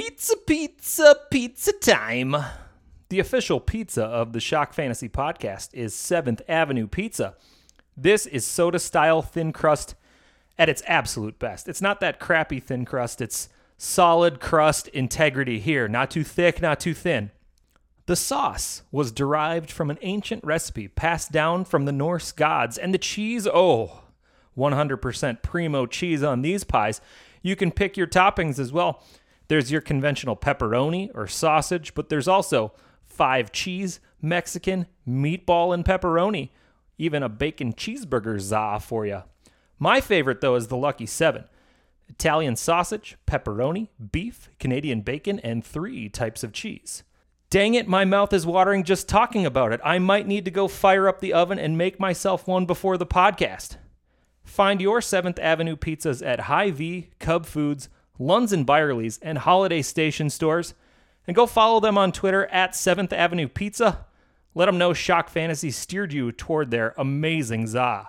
Pizza, pizza, pizza time. The official pizza of the Shock Fantasy podcast is 7th Avenue Pizza. This is soda style thin crust at its absolute best. It's not that crappy thin crust, it's solid crust integrity here. Not too thick, not too thin. The sauce was derived from an ancient recipe passed down from the Norse gods, and the cheese, oh, 100% primo cheese on these pies. You can pick your toppings as well. There's your conventional pepperoni or sausage, but there's also five cheese, Mexican, meatball, and pepperoni. Even a bacon cheeseburger za for you. My favorite, though, is the Lucky Seven Italian sausage, pepperoni, beef, Canadian bacon, and three types of cheese. Dang it, my mouth is watering just talking about it. I might need to go fire up the oven and make myself one before the podcast. Find your 7th Avenue pizzas at Hy-Vee, Cub Foods, Lunds and Byerly's, and Holiday Station stores. And go follow them on Twitter at 7th Avenue Pizza. Let them know Shock Fantasy steered you toward their amazing za.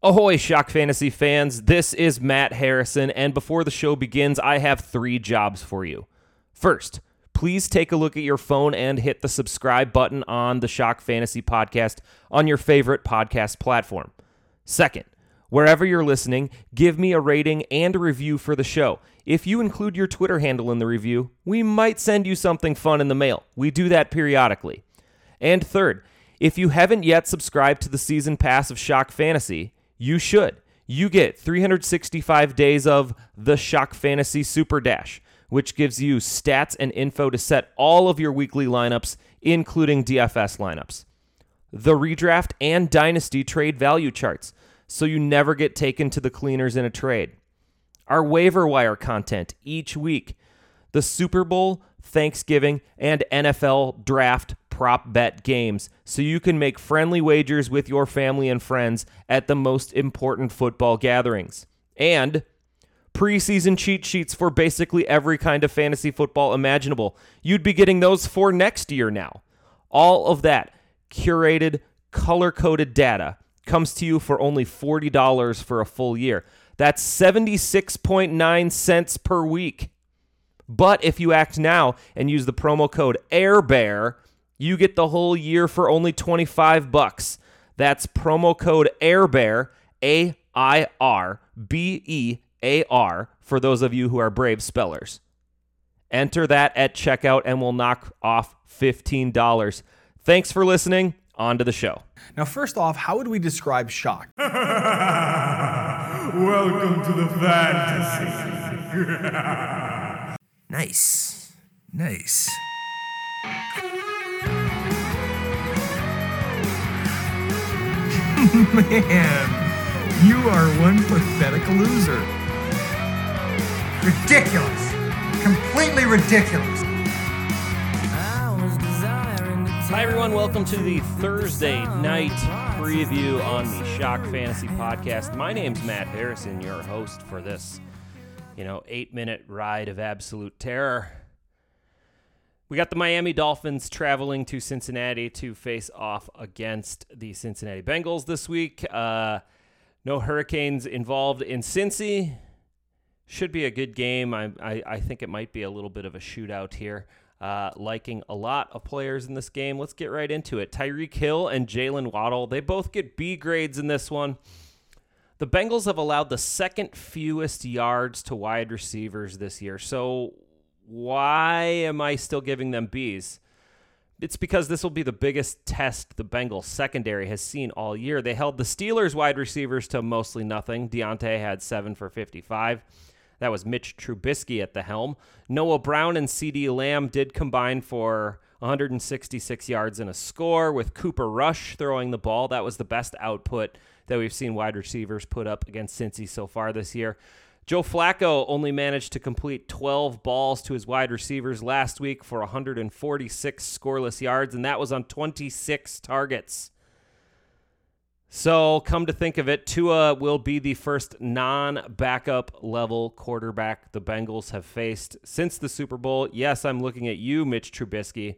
Ahoy, Shock Fantasy fans. This is Matt Harrison, and before the show begins, I have three jobs for you. First, please take a look at your phone and hit the subscribe button on the Shock Fantasy podcast on your favorite podcast platform. Second, wherever you're listening, give me a rating and a review for the show. If you include your Twitter handle in the review, we might send you something fun in the mail. We do that periodically. And third, if you haven't yet subscribed to the season pass of Shock Fantasy, you should. You get 365 days of the Shock Fantasy Super Dash, which gives you stats and info to set all of your weekly lineups, including DFS lineups. The redraft and dynasty trade value charts, so you never get taken to the cleaners in a trade. Our waiver wire content each week, the Super Bowl, Thanksgiving, and NFL draft prop bet games so you can make friendly wagers with your family and friends at the most important football gatherings. And preseason cheat sheets for basically every kind of fantasy football imaginable. You'd be getting those for next year now. All of that curated, color coded data comes to you for only $40 for a full year. That's 76.9 cents per week. But if you act now and use the promo code AIRBEAR, you get the whole year for only 25 bucks. That's promo code AIRBEAR, A I R B E A R, for those of you who are brave spellers. Enter that at checkout and we'll knock off $15. Thanks for listening. On to the show. Now, first off, how would we describe shock? Welcome to the fantasy. Nice. Nice. Man, you are one pathetic loser. Ridiculous. Completely ridiculous. Hi, everyone. Welcome to the Thursday night preview on the Shock Fantasy Podcast. My name's Matt Harrison, your host for this, you know, eight minute ride of absolute terror. We got the Miami Dolphins traveling to Cincinnati to face off against the Cincinnati Bengals this week. Uh, no Hurricanes involved in Cincy. Should be a good game. I, I, I think it might be a little bit of a shootout here. Uh, liking a lot of players in this game. Let's get right into it. Tyreek Hill and Jaylen Waddle, they both get B grades in this one. The Bengals have allowed the second fewest yards to wide receivers this year. So why am I still giving them Bs? It's because this will be the biggest test the Bengals secondary has seen all year. They held the Steelers wide receivers to mostly nothing. Diontae had seven for 55. That was Mitch Trubisky at the helm. Noah Brown and CeeDee Lamb did combine for 166 yards and a score, with Cooper Rush throwing the ball. That was the best output that we've seen wide receivers put up against Cincy so far this year. Joe Flacco only managed to complete 12 balls to his wide receivers last week for 146 scoreless yards, and that was on 26 targets. So, come to think of it, Tua will be the first non backup level quarterback the Bengals have faced since the Super Bowl. Yes, I'm looking at you, Mitch Trubisky.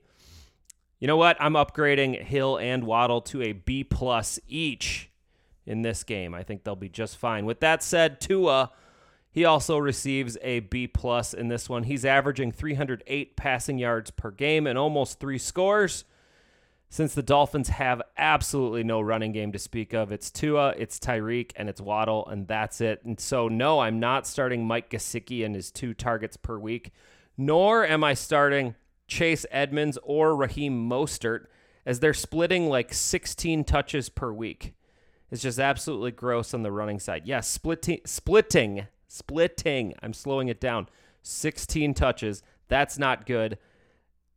You know what? I'm upgrading Hill and Waddle to a B plus each in this game. I think they'll be just fine. With that said, Tua, He also receives a B plus in this one. He's averaging 308 passing yards per game and almost three scores. Since the Dolphins have absolutely no running game to speak of, it's Tua, it's Tyreek, and it's Waddle, and that's it. And so, no, I'm not starting Mike Gesicki and his two targets per week, nor am I starting Chase Edmonds or Raheem Mostert as they're splitting like 16 touches per week. It's just absolutely gross on the running side. Yes, splitting, splitting, splitting. I'm slowing it down. 16 touches. That's not good.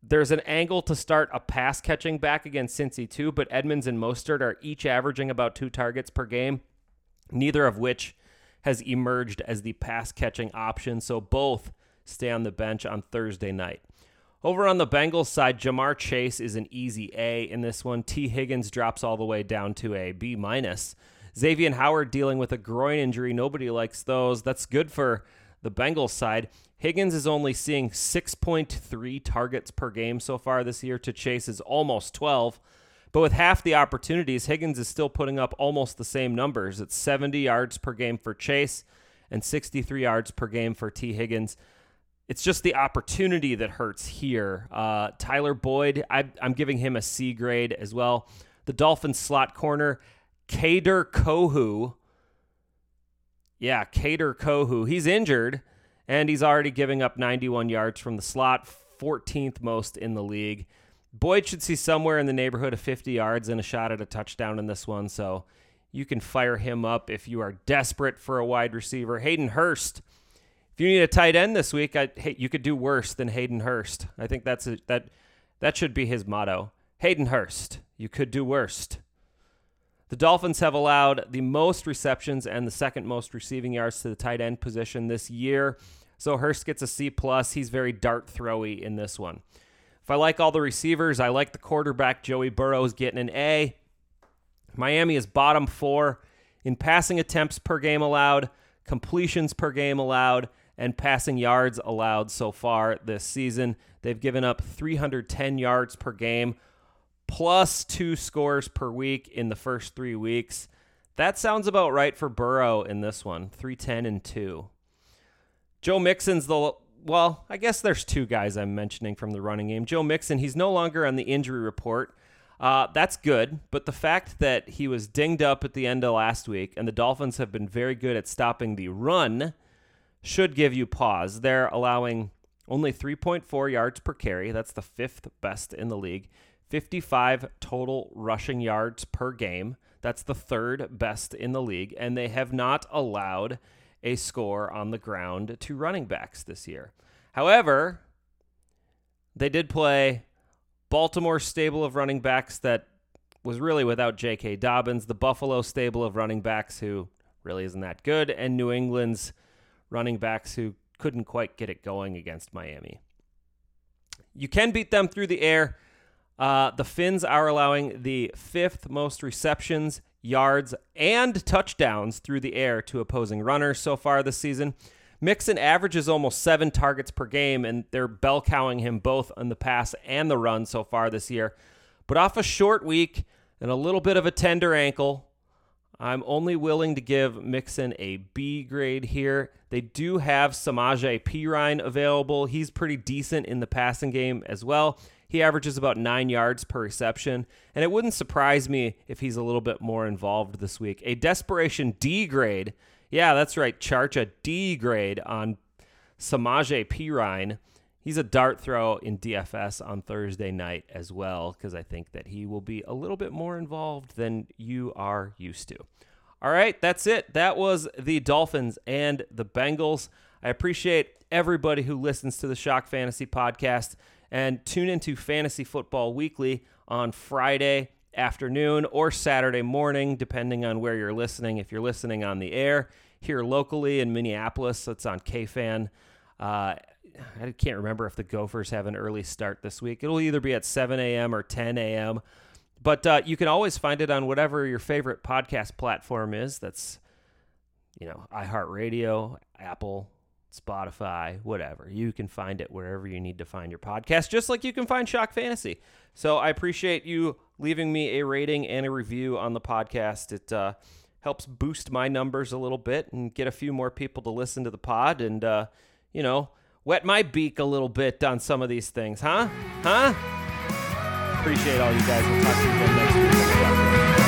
There's an angle to start a pass catching back against Cincy too, but Edmonds and Mostert are each averaging about two targets per game, neither of which has emerged as the pass catching option. So both stay on the bench on Thursday night. Over on the Bengals side, Ja'Marr Chase is an easy A in this one. Tee Higgins drops all the way down to a B minus. Xavien Howard dealing with a groin injury. Nobody likes those. That's good for the Bengals side. Higgins is only seeing 6.3 targets per game so far this year to Chase's almost 12. But with half the opportunities, Higgins is still putting up almost the same numbers. It's 70 yards per game for Chase and 63 yards per game for Tee Higgins it's just the opportunity that hurts here. Uh, Tyler Boyd, I, am giving him a C grade as well. The Dolphins slot corner, Kader Kohou. Yeah, Kader Kohou. He's injured, and he's already giving up 91 yards from the slot, 14th most in the league. Boyd should see somewhere in the neighborhood of 50 yards and a shot at a touchdown in this one, so you can fire him up if you are desperate for a wide receiver. Hayden Hurst if you need a tight end this week, I, hey, you could do worse than Hayden Hurst. I think that's a, that that should be his motto. Hayden Hurst, you could do worst. The Dolphins have allowed the most receptions and the second most receiving yards to the tight end position this year. So Hurst gets a C plus. He's very dart throwy in this one. If I like all the receivers, I like the quarterback Joey Burrows getting an A. Miami is bottom four in passing attempts per game allowed, completions per game allowed, and passing yards allowed so far this season. They've given up 310 yards per game, plus two scores per week in the first three weeks. That sounds about right for Burrow in this one 310 and 2. Joe Mixon's the, well, I guess there's two guys I'm mentioning from the running game. Joe Mixon, he's no longer on the injury report. Uh, that's good, but the fact that he was dinged up at the end of last week and the Dolphins have been very good at stopping the run should give you pause. They're allowing only 3.4 yards per carry. That's the fifth best in the league. 55 total rushing yards per game. That's the third best in the league. And they have not allowed a score on the ground to running backs this year. However, they did play Baltimore stable of running backs that was really without J.K. Dobbins, the Buffalo stable of running backs who really isn't that good, and New England's running backs who couldn't quite get it going against Miami. You can beat them through the air. Uh, the Fins are allowing the fifth most receptions, yards, and touchdowns through the air to opposing runners so far this season. Mixon averages almost seven targets per game, and they're bell cowing him both on the pass and the run so far this year. But off a short week and a little bit of a tender ankle, I'm only willing to give Mixon a B grade here. They do have Samaje Perine available. He's pretty decent in the passing game as well. He averages about nine yards per reception, and it wouldn't surprise me if he's a little bit more involved this week. A desperation D grade. Yeah, that's right. Charge a D grade on Samaje Perine. He's a dart throw in DFS on Thursday night as well, because I think that he will be a little bit more involved than you are used to. All right, that's it. That was the Dolphins and the Bengals. I appreciate everybody who listens to the Shock Fantasy podcast and tune into Fantasy Football Weekly on Friday afternoon or Saturday morning, depending on where you're listening. If you're listening on the air here locally in Minneapolis, it's on KFan. Uh, I can't remember if the Gophers have an early start this week. It'll either be at 7 a.m. or 10 a.m. But uh, you can always find it on whatever your favorite podcast platform is. That's, you know, iHeartRadio, Apple, Spotify, whatever. You can find it wherever you need to find your podcast, just like you can find Shock Fantasy. So I appreciate you leaving me a rating and a review on the podcast. It uh, helps boost my numbers a little bit and get a few more people to listen to the pod and, uh, you know, wet my beak a little bit on some of these things, huh? Huh? Appreciate all you guys. We'll talk to you again next week.